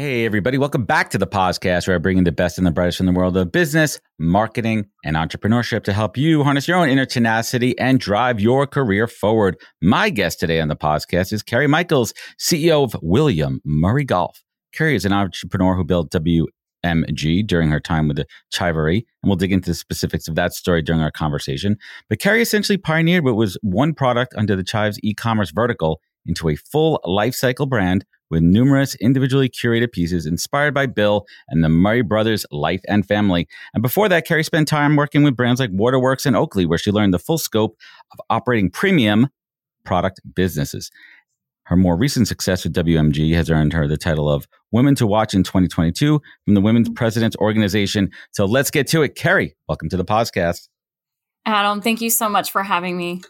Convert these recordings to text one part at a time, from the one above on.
Hey, everybody. Welcome back to the podcast where I bring in the best and the brightest from the world of business, marketing, and entrepreneurship to help you harness your own inner tenacity and drive your career forward. My guest today on the podcast is Kerry Michaels, CEO of William Murray Golf. Kerry is an entrepreneur who built WMG during her time with the Chivery, and we'll dig into the specifics of that story during our conversation. But Kerry essentially pioneered what was one product under the Chive's e commerce vertical into a full lifecycle brand with numerous individually curated pieces inspired by Bill and the Murray brothers' life and family. And before that, Kerry spent time working with brands like Waterworks and Oakley, where she learned the full scope of operating premium product businesses. Her more recent success with WMG has earned her the title of Women to Watch in 2022 from the Women's President's Organization. So let's get to it. Kerry, welcome to the podcast. Adam, thank you so much for having me.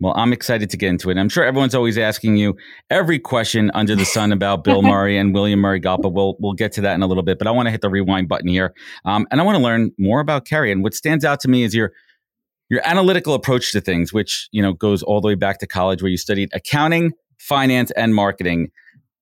Well, I'm excited to get into it. I'm sure everyone's always asking you every question under the sun about Bill Murray and William Murray Golf, but we'll we'll get to that in a little bit. But I want to hit the rewind button here, um, and I want to learn more about Kerry. And what stands out to me is your your analytical approach to things, which you know goes all the way back to college, where you studied accounting, finance, and marketing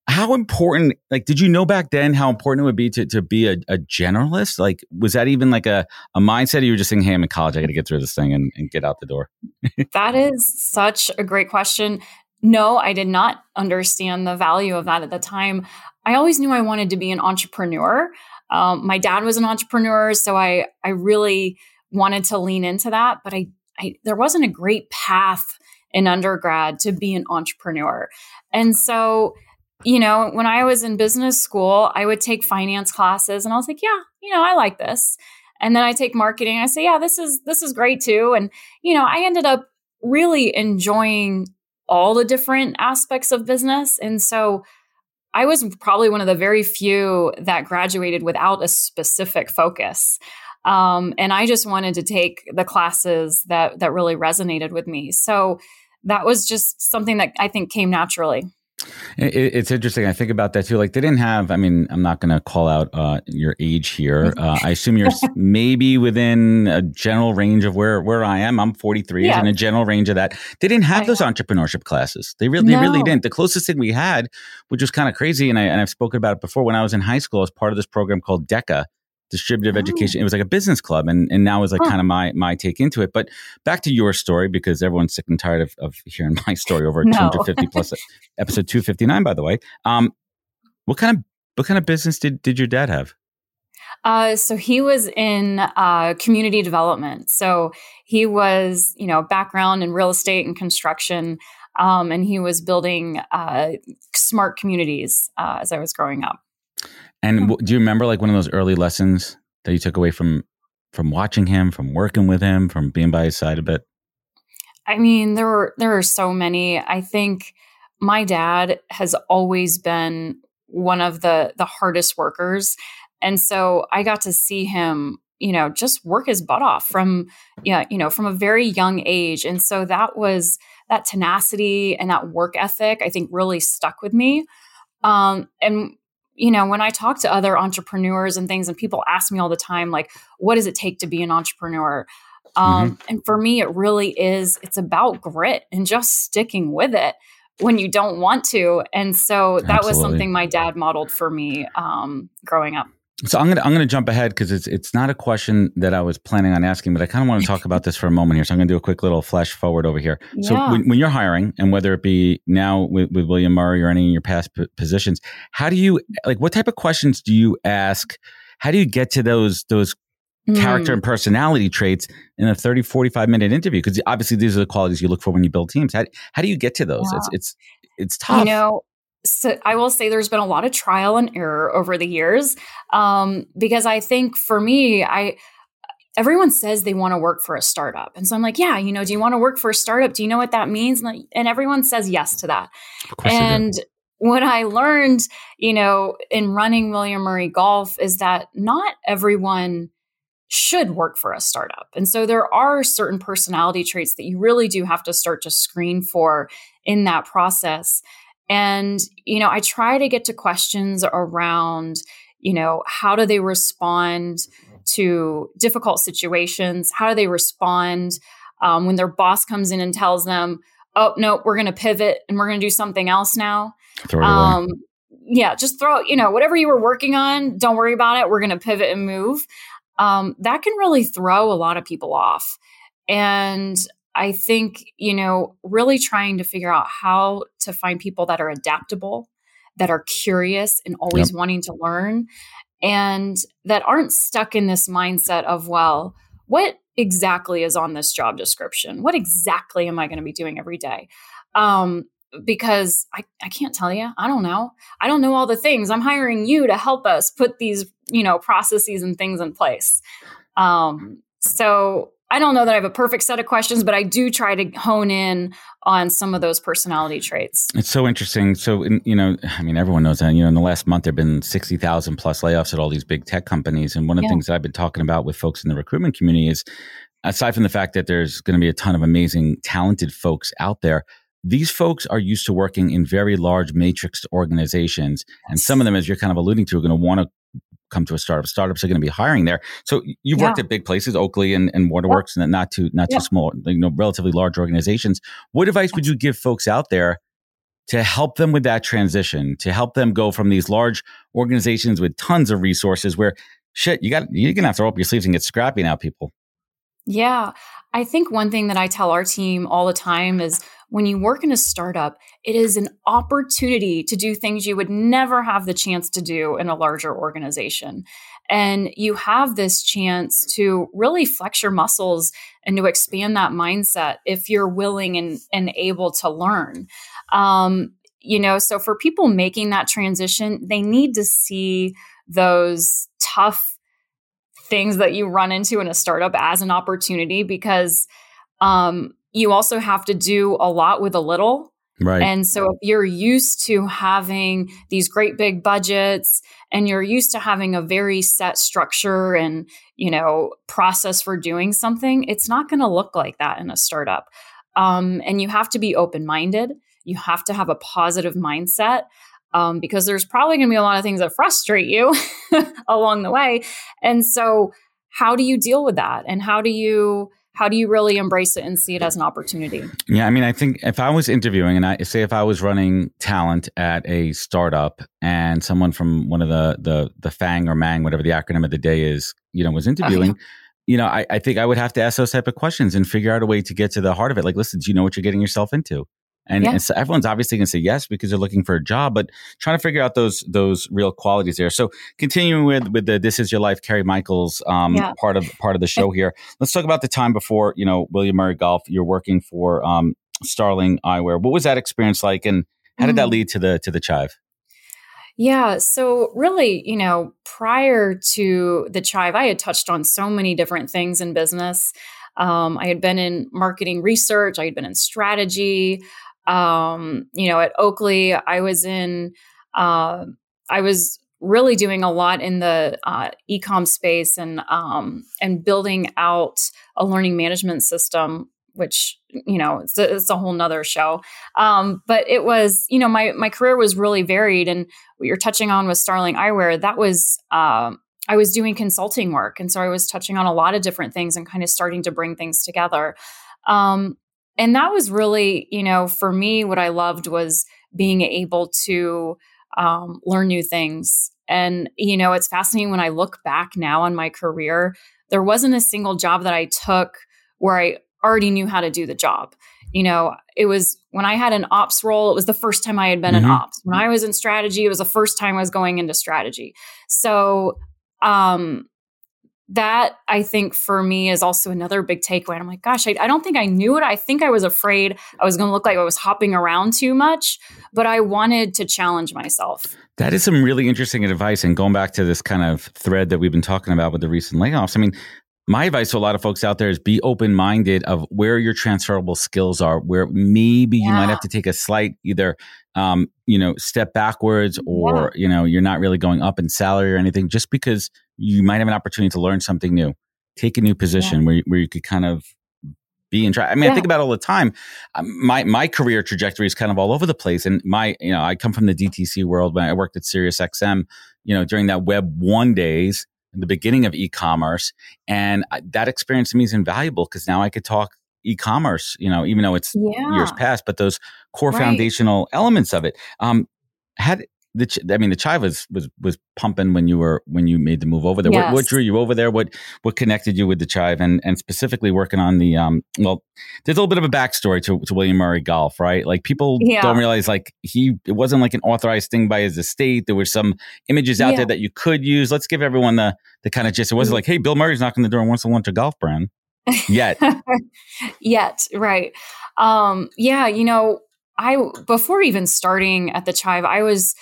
how important like did you know back then how important it would be to, to be a, a generalist? Like was that even like a, a mindset you were just saying hey i'm in college i gotta get through this thing and, and get out the door that is such a great question. No i did not understand the value of that at the time. I always knew i wanted to be an entrepreneur. Um, my dad was an entrepreneur so i i really wanted to lean into that but I, I there wasn't a great path in undergrad to be an entrepreneur. And so you know, when I was in business school, I would take finance classes and I was like, yeah, you know, I like this. And then I take marketing. I say, yeah, this is this is great too. And you know, I ended up really enjoying all the different aspects of business. And so I was probably one of the very few that graduated without a specific focus. Um, and I just wanted to take the classes that that really resonated with me. So that was just something that I think came naturally. It's interesting. I think about that too. Like they didn't have. I mean, I'm not going to call out uh, your age here. Uh, I assume you're maybe within a general range of where where I am. I'm 43, yeah. in a general range of that. They didn't have those entrepreneurship classes. They really, no. they really didn't. The closest thing we had, which was kind of crazy, and I and I've spoken about it before. When I was in high school, as part of this program called DECA, distributive oh. education. It was like a business club, and and now is like huh. kind of my my take into it. But back to your story because everyone's sick and tired of, of hearing my story over no. 250 plus episode 259. By the way, um, what kind of what kind of business did did your dad have? Uh, so he was in uh, community development. So he was, you know, background in real estate and construction, um, and he was building uh, smart communities uh, as I was growing up. And do you remember like one of those early lessons that you took away from from watching him, from working with him, from being by his side a bit? I mean, there were there are so many. I think my dad has always been one of the the hardest workers, and so I got to see him, you know, just work his butt off from yeah, you know, from a very young age, and so that was that tenacity and that work ethic. I think really stuck with me. Um, and you know, when I talk to other entrepreneurs and things, and people ask me all the time, like, what does it take to be an entrepreneur? Um, mm-hmm. And for me, it really is, it's about grit and just sticking with it when you don't want to. And so that Absolutely. was something my dad modeled for me um, growing up. So I'm gonna I'm gonna jump ahead because it's it's not a question that I was planning on asking, but I kind of want to talk about this for a moment here. So I'm gonna do a quick little flash forward over here. Yeah. So when, when, you're hiring, and whether it be now with, with William Murray or any of your past p- positions, how do you like? What type of questions do you ask? How do you get to those those mm. character and personality traits in a 30, 45 minute interview? Because obviously these are the qualities you look for when you build teams. How, how do you get to those? Yeah. It's, it's, it's tough. You know, so I will say there's been a lot of trial and error over the years um, because I think for me, I everyone says they want to work for a startup, and so I'm like, yeah, you know, do you want to work for a startup? Do you know what that means? And, and everyone says yes to that. And what I learned, you know, in running William Murray Golf is that not everyone should work for a startup. And so there are certain personality traits that you really do have to start to screen for in that process. And, you know, I try to get to questions around, you know, how do they respond to difficult situations? How do they respond um, when their boss comes in and tells them, oh, no, we're going to pivot and we're going to do something else now? Um, yeah, just throw, you know, whatever you were working on, don't worry about it. We're going to pivot and move. Um, that can really throw a lot of people off. And I think, you know, really trying to figure out how to find people that are adaptable, that are curious and always yep. wanting to learn, and that aren't stuck in this mindset of, well, what exactly is on this job description? What exactly am I going to be doing every day? Um, because I, I can't tell you. I don't know. I don't know all the things. I'm hiring you to help us put these, you know, processes and things in place. Um, so I don't know that I have a perfect set of questions, but I do try to hone in on some of those personality traits. It's so interesting. So, in, you know, I mean, everyone knows that. You know, in the last month, there have been 60,000 plus layoffs at all these big tech companies. And one of the things that I've been talking about with folks in the recruitment community is aside from the fact that there's going to be a ton of amazing, talented folks out there, these folks are used to working in very large matrix organizations. And some of them, as you're kind of alluding to, are going to want to come to a startup. Startups are going to be hiring there. So you've yeah. worked at big places, Oakley and, and Waterworks, yeah. and not too not yeah. too small, you know, relatively large organizations. What advice would you give folks out there to help them with that transition, to help them go from these large organizations with tons of resources where shit, you got you're gonna have to roll up your sleeves and get scrappy now, people. Yeah. I think one thing that I tell our team all the time is when you work in a startup, it is an opportunity to do things you would never have the chance to do in a larger organization. And you have this chance to really flex your muscles and to expand that mindset if you're willing and, and able to learn. Um, you know, so for people making that transition, they need to see those tough things that you run into in a startup as an opportunity because um, you also have to do a lot with a little. Right. And so if you're used to having these great big budgets and you're used to having a very set structure and, you know, process for doing something, it's not going to look like that in a startup. Um, and you have to be open minded. You have to have a positive mindset um, because there's probably going to be a lot of things that frustrate you along the way. And so, how do you deal with that? And how do you how do you really embrace it and see it as an opportunity? Yeah, I mean, I think if I was interviewing and I say if I was running talent at a startup and someone from one of the the the FANG or MANG, whatever the acronym of the day is, you know, was interviewing. Uh-huh. You know, I, I think I would have to ask those type of questions and figure out a way to get to the heart of it. Like, listen, do you know what you're getting yourself into? And, yeah. and so everyone's obviously going to say yes because they're looking for a job, but trying to figure out those those real qualities there. So continuing with with the "This Is Your Life" Kerry Michaels um, yeah. part of part of the show here. Let's talk about the time before you know William Murray Golf. You're working for um, Starling Eyewear. What was that experience like, and how did mm. that lead to the to the chive? Yeah. So, really, you know, prior to the chive, I had touched on so many different things in business. Um, I had been in marketing research, I had been in strategy, um, you know, at Oakley, I was in, uh, I was really doing a lot in the uh, ecom space and um, and building out a learning management system which you know it's a, it's a whole nother show. Um, but it was you know my my career was really varied and what you're touching on with starling eyewear that was um, i was doing consulting work. And so i was touching on a lot of different things and kind of starting to bring things together. Um, and that was really, you know, for me, what I loved was being able to um, learn new things. And, you know, it's fascinating when I look back now on my career, there wasn't a single job that I took where I already knew how to do the job. You know, it was when I had an ops role, it was the first time I had been mm-hmm. in ops. When I was in strategy, it was the first time I was going into strategy. So, um, that I think for me is also another big takeaway. I'm like, gosh, I, I don't think I knew it. I think I was afraid I was going to look like I was hopping around too much, but I wanted to challenge myself. That is some really interesting advice. And going back to this kind of thread that we've been talking about with the recent layoffs, I mean, my advice to a lot of folks out there is be open minded of where your transferable skills are, where maybe yeah. you might have to take a slight either, um, you know, step backwards or, yeah. you know, you're not really going up in salary or anything just because you might have an opportunity to learn something new, take a new position yeah. where, where you could kind of be in try. I mean. I think about all the time. Um, my my career trajectory is kind of all over the place, and my you know I come from the DTC world. When I worked at Sirius XM, you know, during that Web One days, in the beginning of e-commerce, and that experience to me is invaluable because now I could talk e-commerce. You know, even though it's yeah. years past, but those core right. foundational elements of it. Um, had the ch- I mean the chive was was was pumping when you were when you made the move over there. Yes. What, what, drew you over there? What what connected you with the chive and and specifically working on the um well there's a little bit of a backstory to, to William Murray Golf, right? Like people yeah. don't realize like he it wasn't like an authorized thing by his estate. There were some images out yeah. there that you could use. Let's give everyone the the kind of gist. It wasn't mm-hmm. like, hey, Bill Murray's knocking the door and wants to launch a golf brand. Yet. Yet, right. Um, yeah, you know, I before even starting at the Chive, I was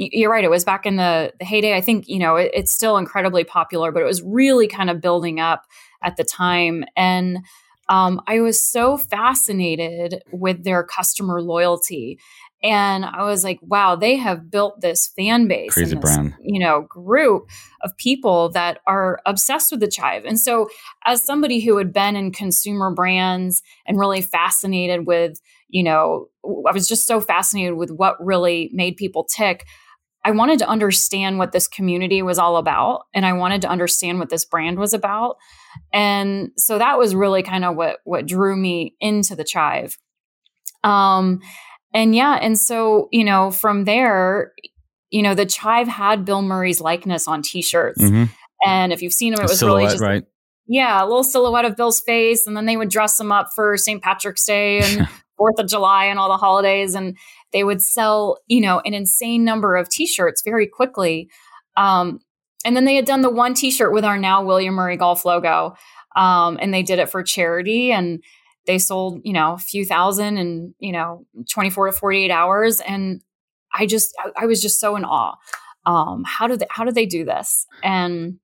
you're right. It was back in the, the heyday. I think, you know, it, it's still incredibly popular, but it was really kind of building up at the time. And um, I was so fascinated with their customer loyalty. And I was like, wow, they have built this fan base, crazy this, brand, you know, group of people that are obsessed with the chive. And so, as somebody who had been in consumer brands and really fascinated with, you know, I was just so fascinated with what really made people tick. I wanted to understand what this community was all about and I wanted to understand what this brand was about. And so that was really kind of what what drew me into the chive. Um and yeah, and so, you know, from there, you know, the chive had Bill Murray's likeness on t-shirts. Mm-hmm. And if you've seen him, it was really just right. Yeah, a little silhouette of Bill's face, and then they would dress him up for St. Patrick's Day and Fourth of July and all the holidays, and they would sell, you know, an insane number of T-shirts very quickly. Um, and then they had done the one T-shirt with our now William Murray Golf logo, um, and they did it for charity, and they sold, you know, a few thousand in, you know, 24 to 48 hours, and I just, I, I was just so in awe. Um, how do they, how do they do this? And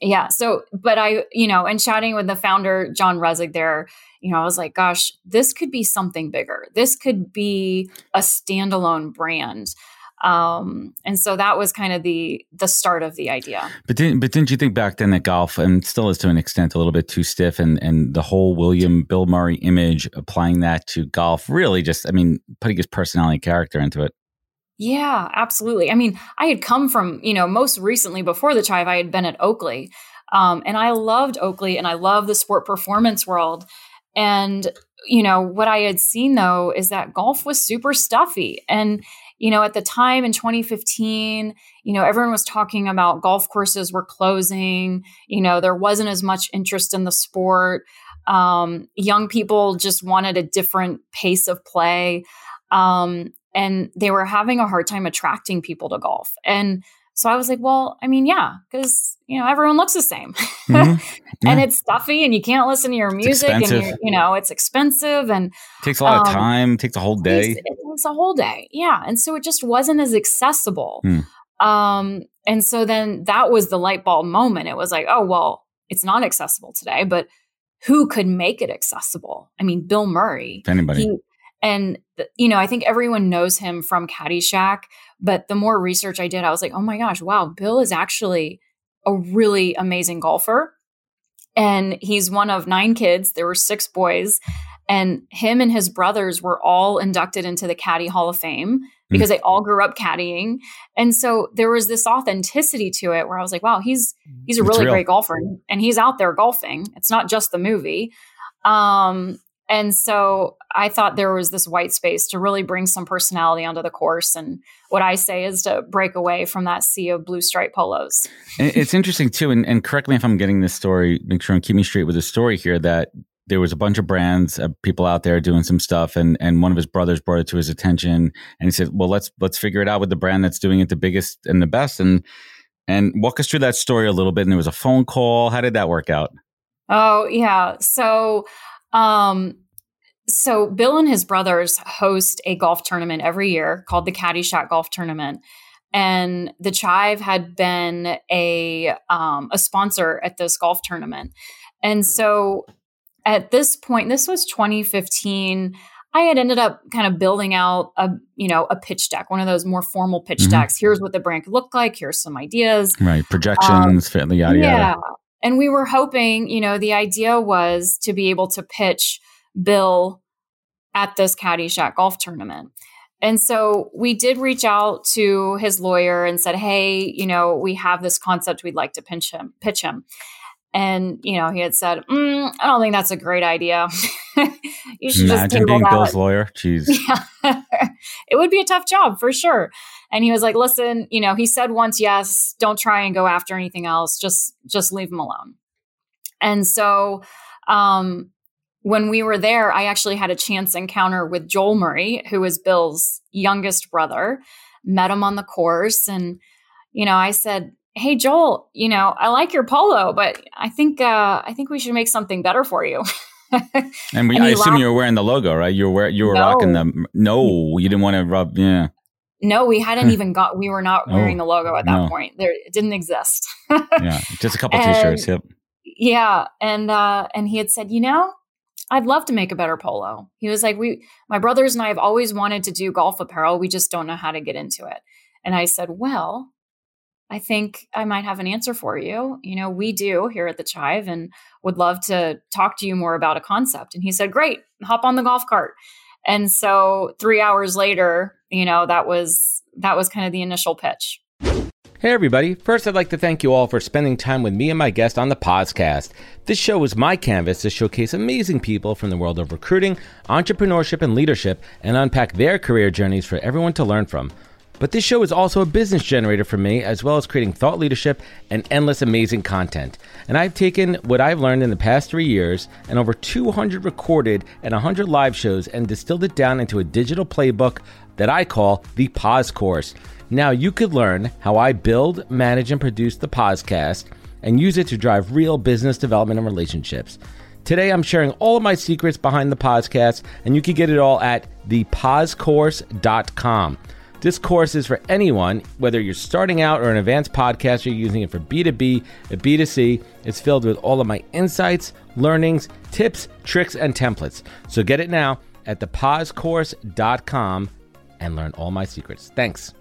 yeah, so, but I, you know, and chatting with the founder John Resch there, you know, I was like, gosh, this could be something bigger. This could be a standalone brand. Um, and so that was kind of the the start of the idea. But didn't but didn't you think back then that golf and still is to an extent a little bit too stiff and and the whole William Bill Murray image applying that to golf really just I mean putting his personality character into it. Yeah, absolutely. I mean, I had come from, you know, most recently before the Chive, I had been at Oakley. Um, and I loved Oakley and I love the sport performance world. And, you know, what I had seen though is that golf was super stuffy. And, you know, at the time in 2015, you know, everyone was talking about golf courses were closing, you know, there wasn't as much interest in the sport. Um, young people just wanted a different pace of play. Um, and they were having a hard time attracting people to golf. And so I was like, well, I mean, yeah, because you know everyone looks the same, mm-hmm. yeah. and it's stuffy, and you can't listen to your music, and you know it's expensive, and takes a lot um, of time, takes a whole day. It takes, it takes, a whole day, yeah, and so it just wasn't as accessible. Mm. Um, and so then that was the light bulb moment. It was like, oh well, it's not accessible today, but who could make it accessible? I mean, Bill Murray, anybody. He, and, you know, I think everyone knows him from Caddyshack. But the more research I did, I was like, oh my gosh, wow, Bill is actually a really amazing golfer. And he's one of nine kids. There were six boys. And him and his brothers were all inducted into the Caddy Hall of Fame because mm. they all grew up caddying. And so there was this authenticity to it where I was like, wow, he's he's a really great golfer and he's out there golfing. It's not just the movie. Um, and so I thought there was this white space to really bring some personality onto the course. And what I say is to break away from that sea of blue stripe polos. it's interesting too, and, and, correct me if I'm getting this story, make sure and keep me straight with the story here that there was a bunch of brands, uh, people out there doing some stuff, and and one of his brothers brought it to his attention, and he said, "Well, let's let's figure it out with the brand that's doing it the biggest and the best." And And walk us through that story a little bit. And there was a phone call. How did that work out? Oh, yeah. So, um, so Bill and his brothers host a golf tournament every year called the Caddyshack Golf Tournament. And the Chive had been a um, a sponsor at this golf tournament. And so at this point, this was 2015. I had ended up kind of building out a, you know, a pitch deck, one of those more formal pitch mm-hmm. decks. Here's what the brand could look like. Here's some ideas. Right. Projections, um, yada, yeah. And we were hoping, you know, the idea was to be able to pitch Bill at this Caddyshack golf tournament. And so we did reach out to his lawyer and said, "Hey, you know, we have this concept we'd like to pitch him." Pitch him. And you know, he had said, mm, "I don't think that's a great idea. you should Imagine being Bill's lawyer. Jeez, yeah. it would be a tough job for sure." And he was like, "Listen, you know, he said once yes. Don't try and go after anything else. Just just leave him alone." And so, um, when we were there, I actually had a chance encounter with Joel Murray, who is Bill's youngest brother. Met him on the course, and you know, I said, "Hey, Joel, you know, I like your polo, but I think uh, I think we should make something better for you." and, we, and I assume laughed. you were wearing the logo, right? You were you were no. rocking the. No, you didn't want to rub. Yeah. No, we hadn't even got. We were not wearing oh, the logo at that no. point. There, it didn't exist. yeah, just a couple and, t-shirts. Yep. Yeah, and uh, and he had said, you know, I'd love to make a better polo. He was like, We, my brothers and I have always wanted to do golf apparel. We just don't know how to get into it. And I said, Well, I think I might have an answer for you. You know, we do here at the Chive and would love to talk to you more about a concept. And he said, Great, hop on the golf cart. And so three hours later, you know, that was that was kind of the initial pitch. Hey, everybody. First, I'd like to thank you all for spending time with me and my guest on the podcast. This show is my canvas to showcase amazing people from the world of recruiting, entrepreneurship, and leadership and unpack their career journeys for everyone to learn from. But this show is also a business generator for me, as well as creating thought leadership and endless amazing content. And I've taken what I've learned in the past three years and over 200 recorded and 100 live shows and distilled it down into a digital playbook that I call the Pause Course. Now you could learn how I build, manage, and produce the podcast and use it to drive real business development and relationships. Today, I'm sharing all of my secrets behind the podcast, and you can get it all at thepausecourse.com. This course is for anyone, whether you're starting out or an advanced podcaster using it for B2B or B2C. It's filled with all of my insights, learnings, tips, tricks, and templates. So get it now at thepausecourse.com and learn all my secrets. Thanks.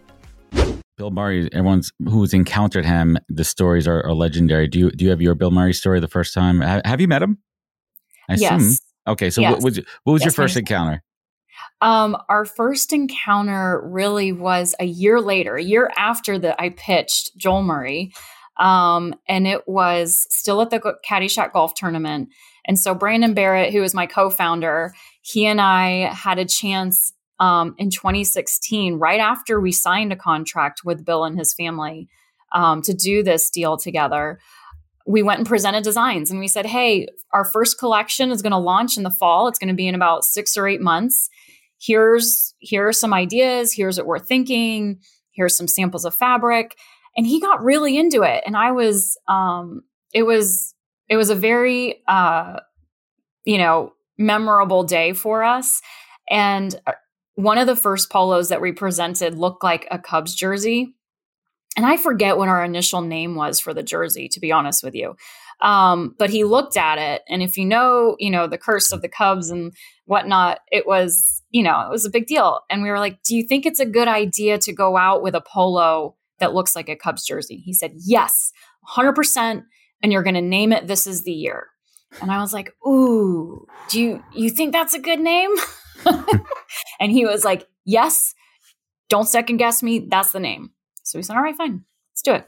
Bill Murray, everyone's who's encountered him, the stories are, are, legendary. Do you do you have your Bill Murray story the first time? Have, have you met him? I yes. Assume. Okay, so yes. what was what was yes, your first encounter? Um, our first encounter really was a year later, a year after that I pitched Joel Murray. Um, and it was still at the Caddyshack Golf Tournament. And so Brandon Barrett, who is my co-founder, he and I had a chance um, in 2016, right after we signed a contract with Bill and his family um, to do this deal together. We went and presented designs and we said, Hey, our first collection is going to launch in the fall. It's going to be in about six or eight months. Here's here are some ideas. Here's what we're thinking. Here's some samples of fabric. And he got really into it. And I was, um, it was, it was a very, uh, you know, memorable day for us. And uh, one of the first polos that we presented looked like a Cubs jersey. And I forget what our initial name was for the jersey, to be honest with you. Um, but he looked at it, and if you know, you know, the curse of the Cubs and whatnot, it was, you know, it was a big deal. And we were like, Do you think it's a good idea to go out with a polo that looks like a Cubs jersey? He said, Yes, 100%. And you're going to name it This is the Year. And I was like, Ooh, do you, you think that's a good name? and he was like, Yes, don't second guess me. That's the name. So we said, All right, fine, let's do it.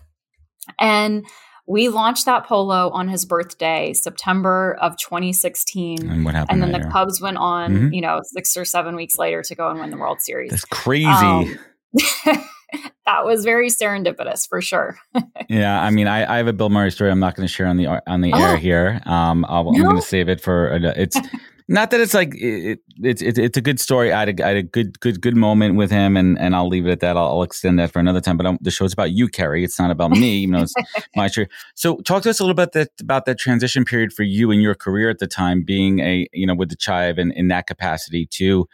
And we launched that polo on his birthday, September of 2016. And what happened? And then the year? Cubs went on, mm-hmm. you know, six or seven weeks later to go and win the World Series. That's crazy. Um, that was very serendipitous for sure. yeah, I mean, I, I have a Bill Murray story. I'm not going to share on the on the oh. air here. Um, i am going to save it for it's. Not that it's like it, it's it, it's a good story. I had, a, I had a good good good moment with him, and and I'll leave it at that. I'll, I'll extend that for another time. But I'm, the show's about you, Kerry. It's not about me. You know, it's my story. So, talk to us a little bit that, about that transition period for you in your career at the time, being a you know with the Chive and in that capacity to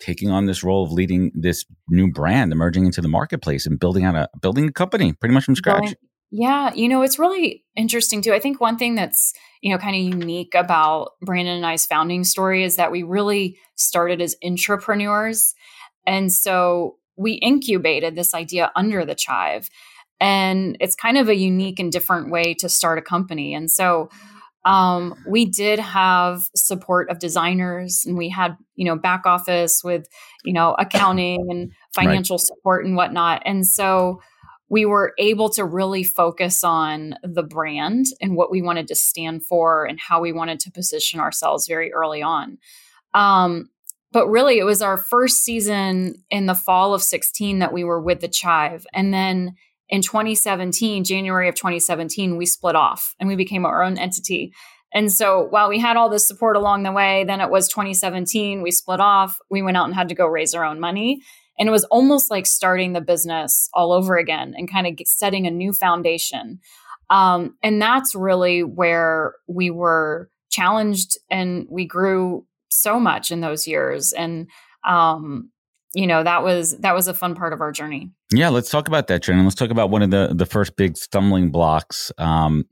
taking on this role of leading this new brand, emerging into the marketplace and building out a building a company pretty much from scratch. Yeah, you know, it's really interesting too. I think one thing that's, you know, kind of unique about Brandon and I's founding story is that we really started as intrapreneurs. And so we incubated this idea under the chive. And it's kind of a unique and different way to start a company. And so um, we did have support of designers and we had, you know, back office with, you know, accounting and financial right. support and whatnot. And so we were able to really focus on the brand and what we wanted to stand for and how we wanted to position ourselves very early on. Um, but really, it was our first season in the fall of 16 that we were with the Chive. And then in 2017, January of 2017, we split off and we became our own entity. And so while we had all this support along the way, then it was 2017, we split off, we went out and had to go raise our own money. And it was almost like starting the business all over again and kind of setting a new foundation. Um, and that's really where we were challenged and we grew so much in those years. And, um, you know, that was, that was a fun part of our journey. Yeah. Let's talk about that, Jen. Let's talk about one of the, the first big stumbling blocks. Um,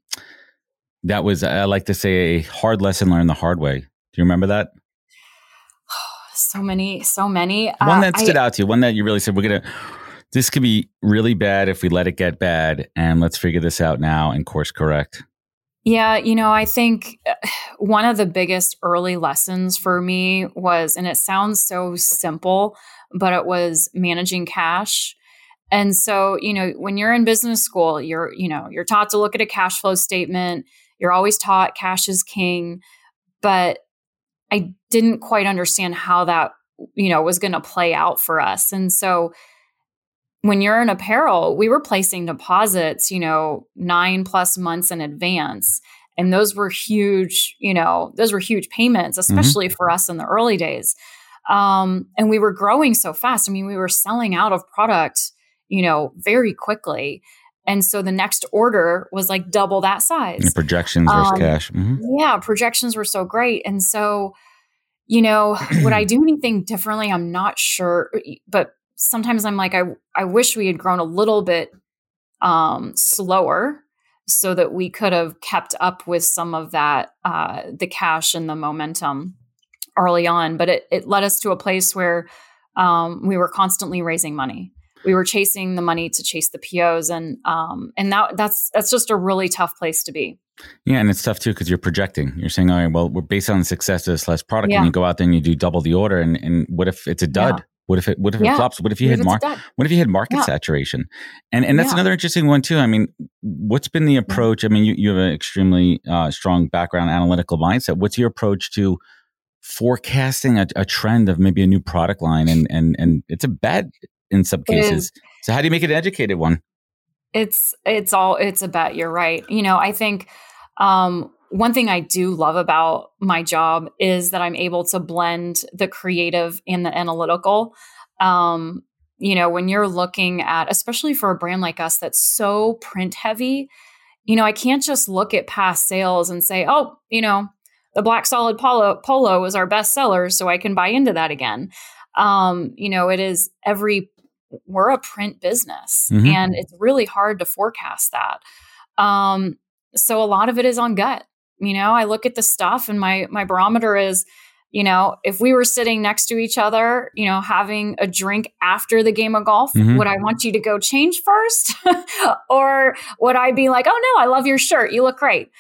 that was, I like to say, a hard lesson learned the hard way. Do you remember that? So many, so many. One uh, that stood I, out to you, one that you really said, we're going to, this could be really bad if we let it get bad. And let's figure this out now and course correct. Yeah, you know, I think uh, one of the biggest early lessons for me was, and it sounds so simple, but it was managing cash. And so, you know, when you're in business school, you're, you know, you're taught to look at a cash flow statement. You're always taught cash is king. But I didn't quite understand how that, you know, was going to play out for us. And so when you're in apparel, we were placing deposits, you know, nine plus months in advance. And those were huge, you know, those were huge payments, mm-hmm. especially mm-hmm. for us in the early days. Um, and we were growing so fast. I mean, we were selling out of product, you know, very quickly. And so the next order was like double that size. The projections versus um, cash. Mm-hmm. Yeah, projections were so great. And so, you know, would I do anything differently? I'm not sure. But sometimes I'm like, I, I wish we had grown a little bit um, slower so that we could have kept up with some of that, uh, the cash and the momentum early on. But it, it led us to a place where um, we were constantly raising money we were chasing the money to chase the POs, and um, and that that's that's just a really tough place to be. Yeah, and it's tough too because you're projecting. You're saying, all right, well, we're based on the success of this last product, yeah. and you go out there and you do double the order, and and what if it's a dud? Yeah. What if it what if it flops? What if you had mar- what if you had market yeah. saturation? And and that's another interesting one too. I mean, what's been the approach? I mean, you, you have an extremely uh, strong background analytical mindset. What's your approach to forecasting a, a, trend of maybe a new product line and and and it's a bad in some cases. So how do you make it an educated one? It's it's all it's a bet. You're right. You know, I think um, one thing I do love about my job is that I'm able to blend the creative and the analytical. Um, you know, when you're looking at, especially for a brand like us that's so print heavy, you know, I can't just look at past sales and say, oh, you know, the black solid polo polo was our best seller, so I can buy into that again. Um, you know, it is every we're a print business mm-hmm. and it's really hard to forecast that. Um, so a lot of it is on gut. You know, I look at the stuff and my my barometer is, you know, if we were sitting next to each other, you know, having a drink after the game of golf, mm-hmm. would I want you to go change first? or would I be like, oh no, I love your shirt. You look great.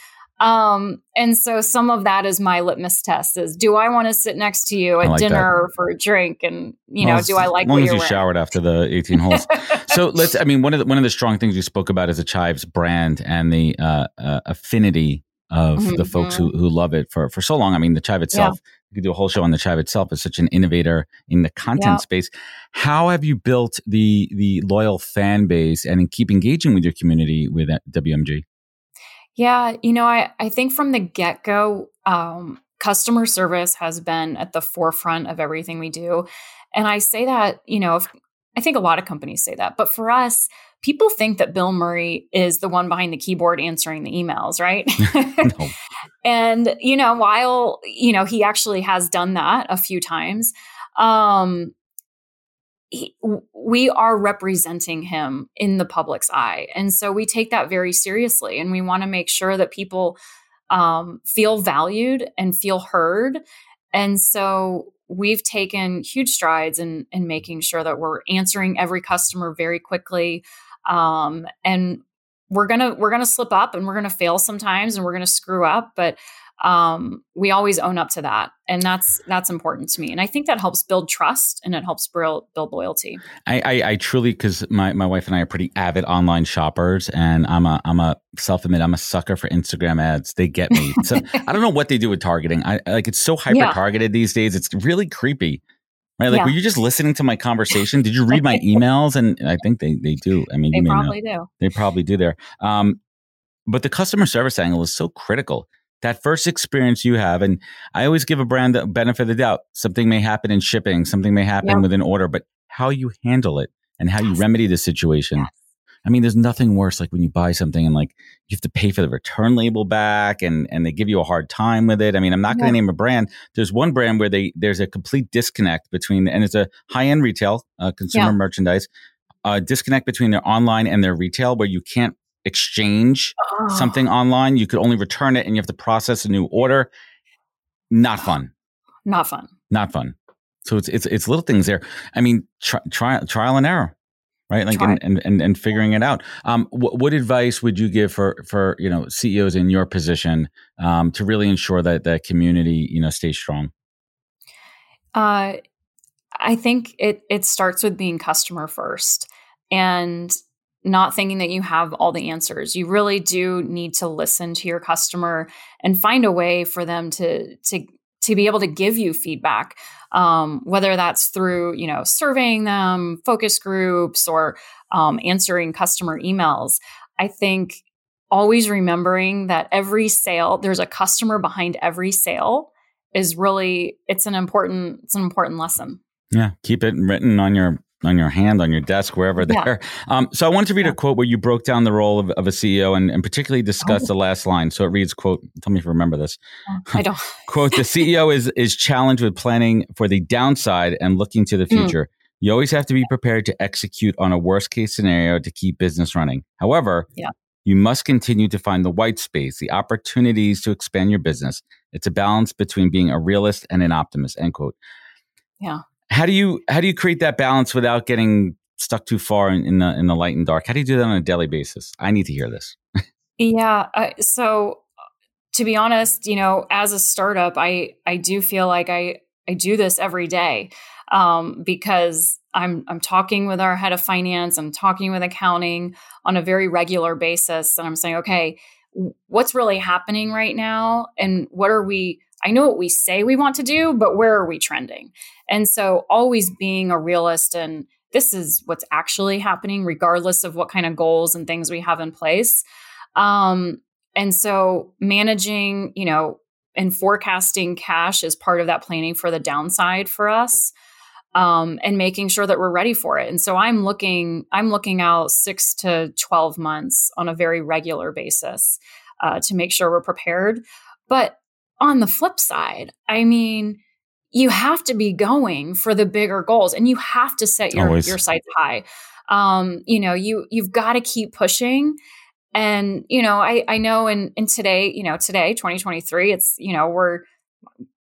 Um, and so some of that is my litmus test is do I want to sit next to you at like dinner that. or for a drink? And you well, know, do I like as long as you wearing? showered after the 18 holes. so let's, I mean, one of the, one of the strong things you spoke about is the Chives brand and the uh, uh, affinity of mm-hmm. the folks who, who love it for, for so long. I mean, the Chive itself, yeah. you could do a whole show on the Chive itself is such an innovator in the content yeah. space. How have you built the, the loyal fan base and keep engaging with your community with WMG? Yeah, you know, I, I think from the get go, um, customer service has been at the forefront of everything we do. And I say that, you know, if, I think a lot of companies say that, but for us, people think that Bill Murray is the one behind the keyboard answering the emails, right? and, you know, while, you know, he actually has done that a few times, um, he, we are representing him in the public's eye. And so we take that very seriously. And we want to make sure that people um, feel valued and feel heard. And so we've taken huge strides in, in making sure that we're answering every customer very quickly. Um, and we're gonna we're gonna slip up and we're gonna fail sometimes and we're gonna screw up, but um, we always own up to that. And that's that's important to me. And i think that helps build trust and it helps build, build loyalty. I i, I truly because my, my wife and i are pretty avid online shoppers and i'm a i'm a self-admit i'm a sucker for instagram ads. They get me. So i don't know what they do with targeting. I like it's so hyper targeted yeah. these days. It's really creepy right? Like yeah. were you just listening to my conversation? Did you read my emails? And i think they they do. I mean they probably know. do. They probably do there. Um but the customer service angle is so critical that first experience you have and i always give a brand the benefit of the doubt. Something may happen in shipping something may happen with an order but how you handle it and how you remedy the situation. Yes. i mean there's nothing worse like when you buy something and like you have to pay for the return label back and and they give you a hard time with it. I mean i'm not going to name a brand. There's one brand where they there's a complete disconnect between and it's a high-end retail uh, consumer yeah. merchandise uh, disconnect between their online and their retail where you can't exchange oh. something online. You could only return it and you have to process a new order. Not fun. Not fun. Not fun. So it's it's it's little things there. I mean, try, try trial and error, right? Like and, and, and and figuring it out. Um, what, what advice would you give for for you know CEOs in your position um, to really ensure that the community you know stays strong? Uh, I think it it starts with being customer first, and not thinking that you have all the answers. You really do need to listen to your customer and find a way for them to to to be able to give you feedback, um, whether that's through you know surveying them, focus groups, or um, answering customer emails. I think always remembering that every sale there's a customer behind every sale is really it's an important it's an important lesson. Yeah, keep it written on your on your hand, on your desk, wherever yeah. there. Um, so I wanted to read yeah. a quote where you broke down the role of, of a CEO and, and particularly discussed oh. the last line. So it reads, quote, tell me if you remember this. I don't. quote, the CEO is, is challenged with planning for the downside and looking to the hmm. future. Mm. You always have to be prepared to execute on a worst case scenario to keep business running. However, yeah. you must continue to find the white space, the opportunities to expand your business. It's a balance between being a realist and an optimist, end quote. Yeah how do you how do you create that balance without getting stuck too far in, in the in the light and dark? How do you do that on a daily basis? I need to hear this. yeah. Uh, so to be honest, you know, as a startup, I I do feel like I I do this every day um, because I'm I'm talking with our head of finance, I'm talking with accounting on a very regular basis, and I'm saying, okay, what's really happening right now, and what are we I know what we say we want to do, but where are we trending? And so always being a realist and this is what's actually happening, regardless of what kind of goals and things we have in place. Um, and so managing, you know, and forecasting cash is part of that planning for the downside for us. Um, and making sure that we're ready for it. And so I'm looking, I'm looking out six to 12 months on a very regular basis uh, to make sure we're prepared. But on the flip side, I mean, you have to be going for the bigger goals and you have to set your, your sights high. Um, you know, you you've got to keep pushing. And, you know, I, I know in in today, you know, today, 2023, it's, you know, we're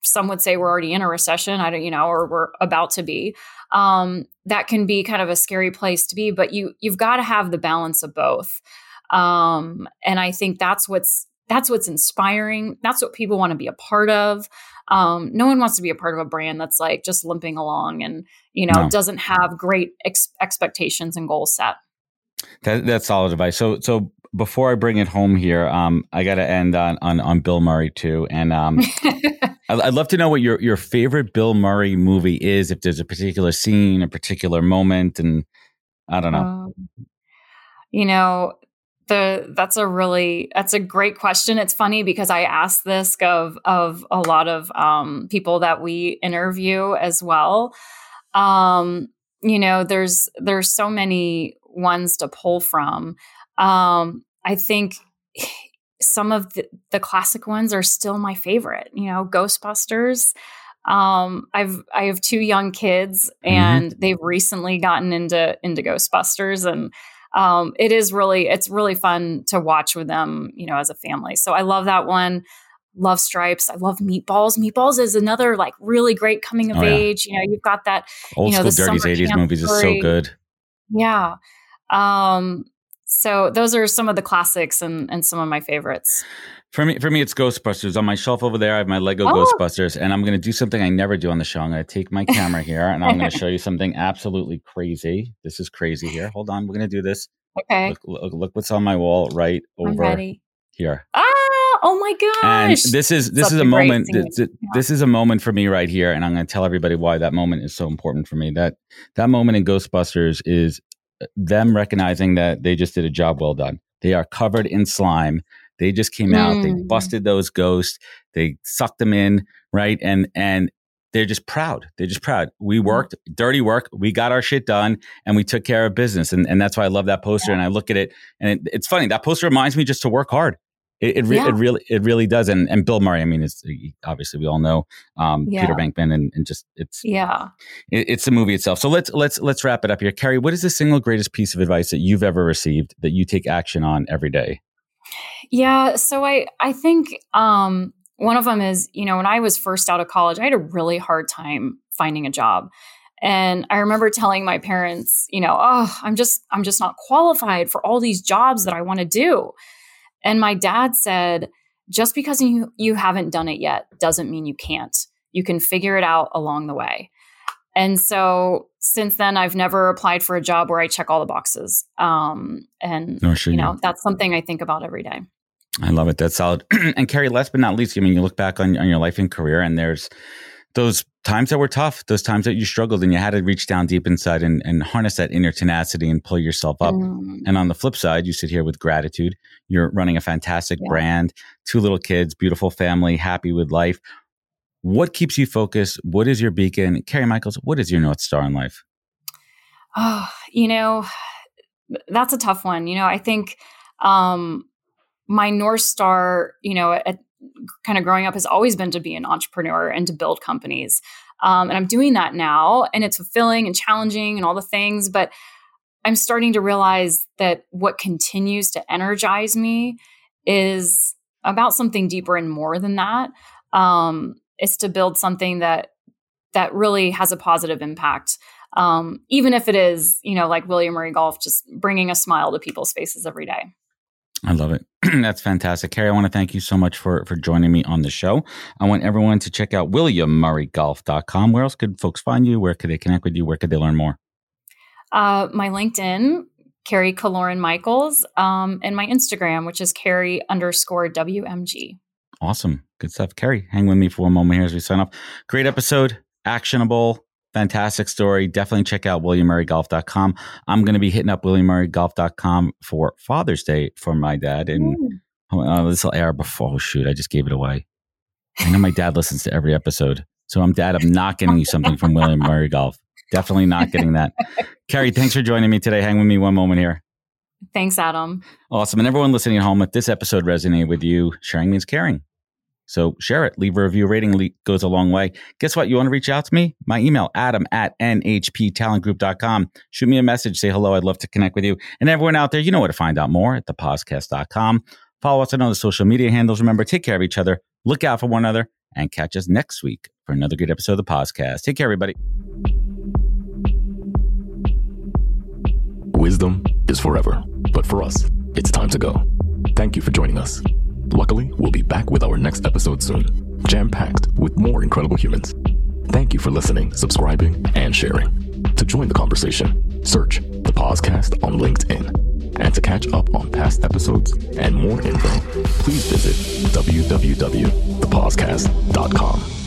some would say we're already in a recession. I don't, you know, or we're about to be. Um, that can be kind of a scary place to be, but you you've got to have the balance of both. Um, and I think that's what's that's what's inspiring. That's what people want to be a part of. Um, no one wants to be a part of a brand that's like just limping along and you know no. doesn't have great ex- expectations and goals set. That, that's solid advice. So so before I bring it home here, um, I got to end on, on on Bill Murray too, and um, I'd love to know what your your favorite Bill Murray movie is. If there's a particular scene, a particular moment, and I don't know. Um, you know, the that's a really that's a great question. It's funny because I ask this of of a lot of um, people that we interview as well. Um, you know, there's there's so many ones to pull from. Um, I think some of the, the classic ones are still my favorite. You know, Ghostbusters. Um, I've I have two young kids, mm-hmm. and mm-hmm. they've recently gotten into into Ghostbusters, and um, it is really it's really fun to watch with them. You know, as a family. So I love that one. Love Stripes. I love Meatballs. Meatballs is another like really great coming of oh, yeah. age. You know, you've got that old you know, school dirties eighties movies is so good. Yeah. Um, so those are some of the classics and, and some of my favorites. For me, for me, it's Ghostbusters. On my shelf over there, I have my Lego oh. Ghostbusters, and I'm going to do something I never do on the show. I'm going to take my camera here, and I'm going to show you something absolutely crazy. This is crazy here. Hold on, we're going to do this. Okay. Look, look, look what's on my wall right over here. Ah, oh my gosh! And this is this is a, a moment. This, yeah. this is a moment for me right here, and I'm going to tell everybody why that moment is so important for me. That that moment in Ghostbusters is them recognizing that they just did a job well done. They are covered in slime. They just came mm. out. They mm. busted those ghosts. They sucked them in, right? And and they're just proud. They're just proud. We mm. worked dirty work. We got our shit done, and we took care of business. And and that's why I love that poster. Yeah. And I look at it, and it, it's funny. That poster reminds me just to work hard. It, it, re- yeah. it, really it really does and and Bill Murray I mean it's obviously we all know um, yeah. Peter Venkman, and, and just it's yeah it, it's the movie itself so let's let's let's wrap it up here Kerry what is the single greatest piece of advice that you've ever received that you take action on every day yeah so I I think um, one of them is you know when I was first out of college I had a really hard time finding a job and I remember telling my parents you know oh I'm just I'm just not qualified for all these jobs that I want to do and my dad said, just because you, you haven't done it yet doesn't mean you can't. You can figure it out along the way. And so since then, I've never applied for a job where I check all the boxes. Um, and, no, sure you know, that's something I think about every day. I love it. That's solid. and Kerry, last but not least, I mean, you look back on, on your life and career, and there's those times that were tough, those times that you struggled and you had to reach down deep inside and, and harness that inner tenacity and pull yourself up. Mm. And on the flip side, you sit here with gratitude. You're running a fantastic yeah. brand, two little kids, beautiful family, happy with life. What keeps you focused? What is your beacon? Kerry Michaels, what is your North Star in life? Oh, you know, that's a tough one. You know, I think um, my North Star, you know, at, kind of growing up has always been to be an entrepreneur and to build companies. Um, and I'm doing that now, and it's fulfilling and challenging and all the things. But I'm starting to realize that what continues to energize me is about something deeper and more than that. Um, it's to build something that that really has a positive impact. Um, even if it is, you know, like William Murray Golf, just bringing a smile to people's faces every day. I love it. That's fantastic. Kerry, I want to thank you so much for, for joining me on the show. I want everyone to check out williammurraygolf.com. Where else could folks find you? Where could they connect with you? Where could they learn more? Uh, my LinkedIn, Kerry Kaloran Michaels, um, and my Instagram, which is Kerry underscore WMG. Awesome. Good stuff. Kerry, hang with me for one moment here as we sign off. Great episode, actionable, Fantastic story. Definitely check out WilliamMurrayGolf.com. I'm going to be hitting up WilliamMurrayGolf.com for Father's Day for my dad. And uh, this will air before. Oh, shoot. I just gave it away. I know my dad listens to every episode. So I'm dad. I'm not getting you something from William Murray Golf. Definitely not getting that. Kerry, thanks for joining me today. Hang with me one moment here. Thanks, Adam. Awesome. And everyone listening at home, if this episode resonated with you, sharing means caring. So share it, leave a review rating goes a long way. Guess what? You want to reach out to me? My email, adam at nhptalentgroup.com. Shoot me a message, say hello. I'd love to connect with you. And everyone out there, you know where to find out more at thepodcast.com. Follow us on all the social media handles. Remember, take care of each other, look out for one another, and catch us next week for another great episode of the podcast. Take care, everybody. Wisdom is forever, but for us, it's time to go. Thank you for joining us. Luckily, we'll be back with our next episode soon, jam packed with more incredible humans. Thank you for listening, subscribing, and sharing. To join the conversation, search the podcast on LinkedIn. And to catch up on past episodes and more info, please visit www.thepodcast.com.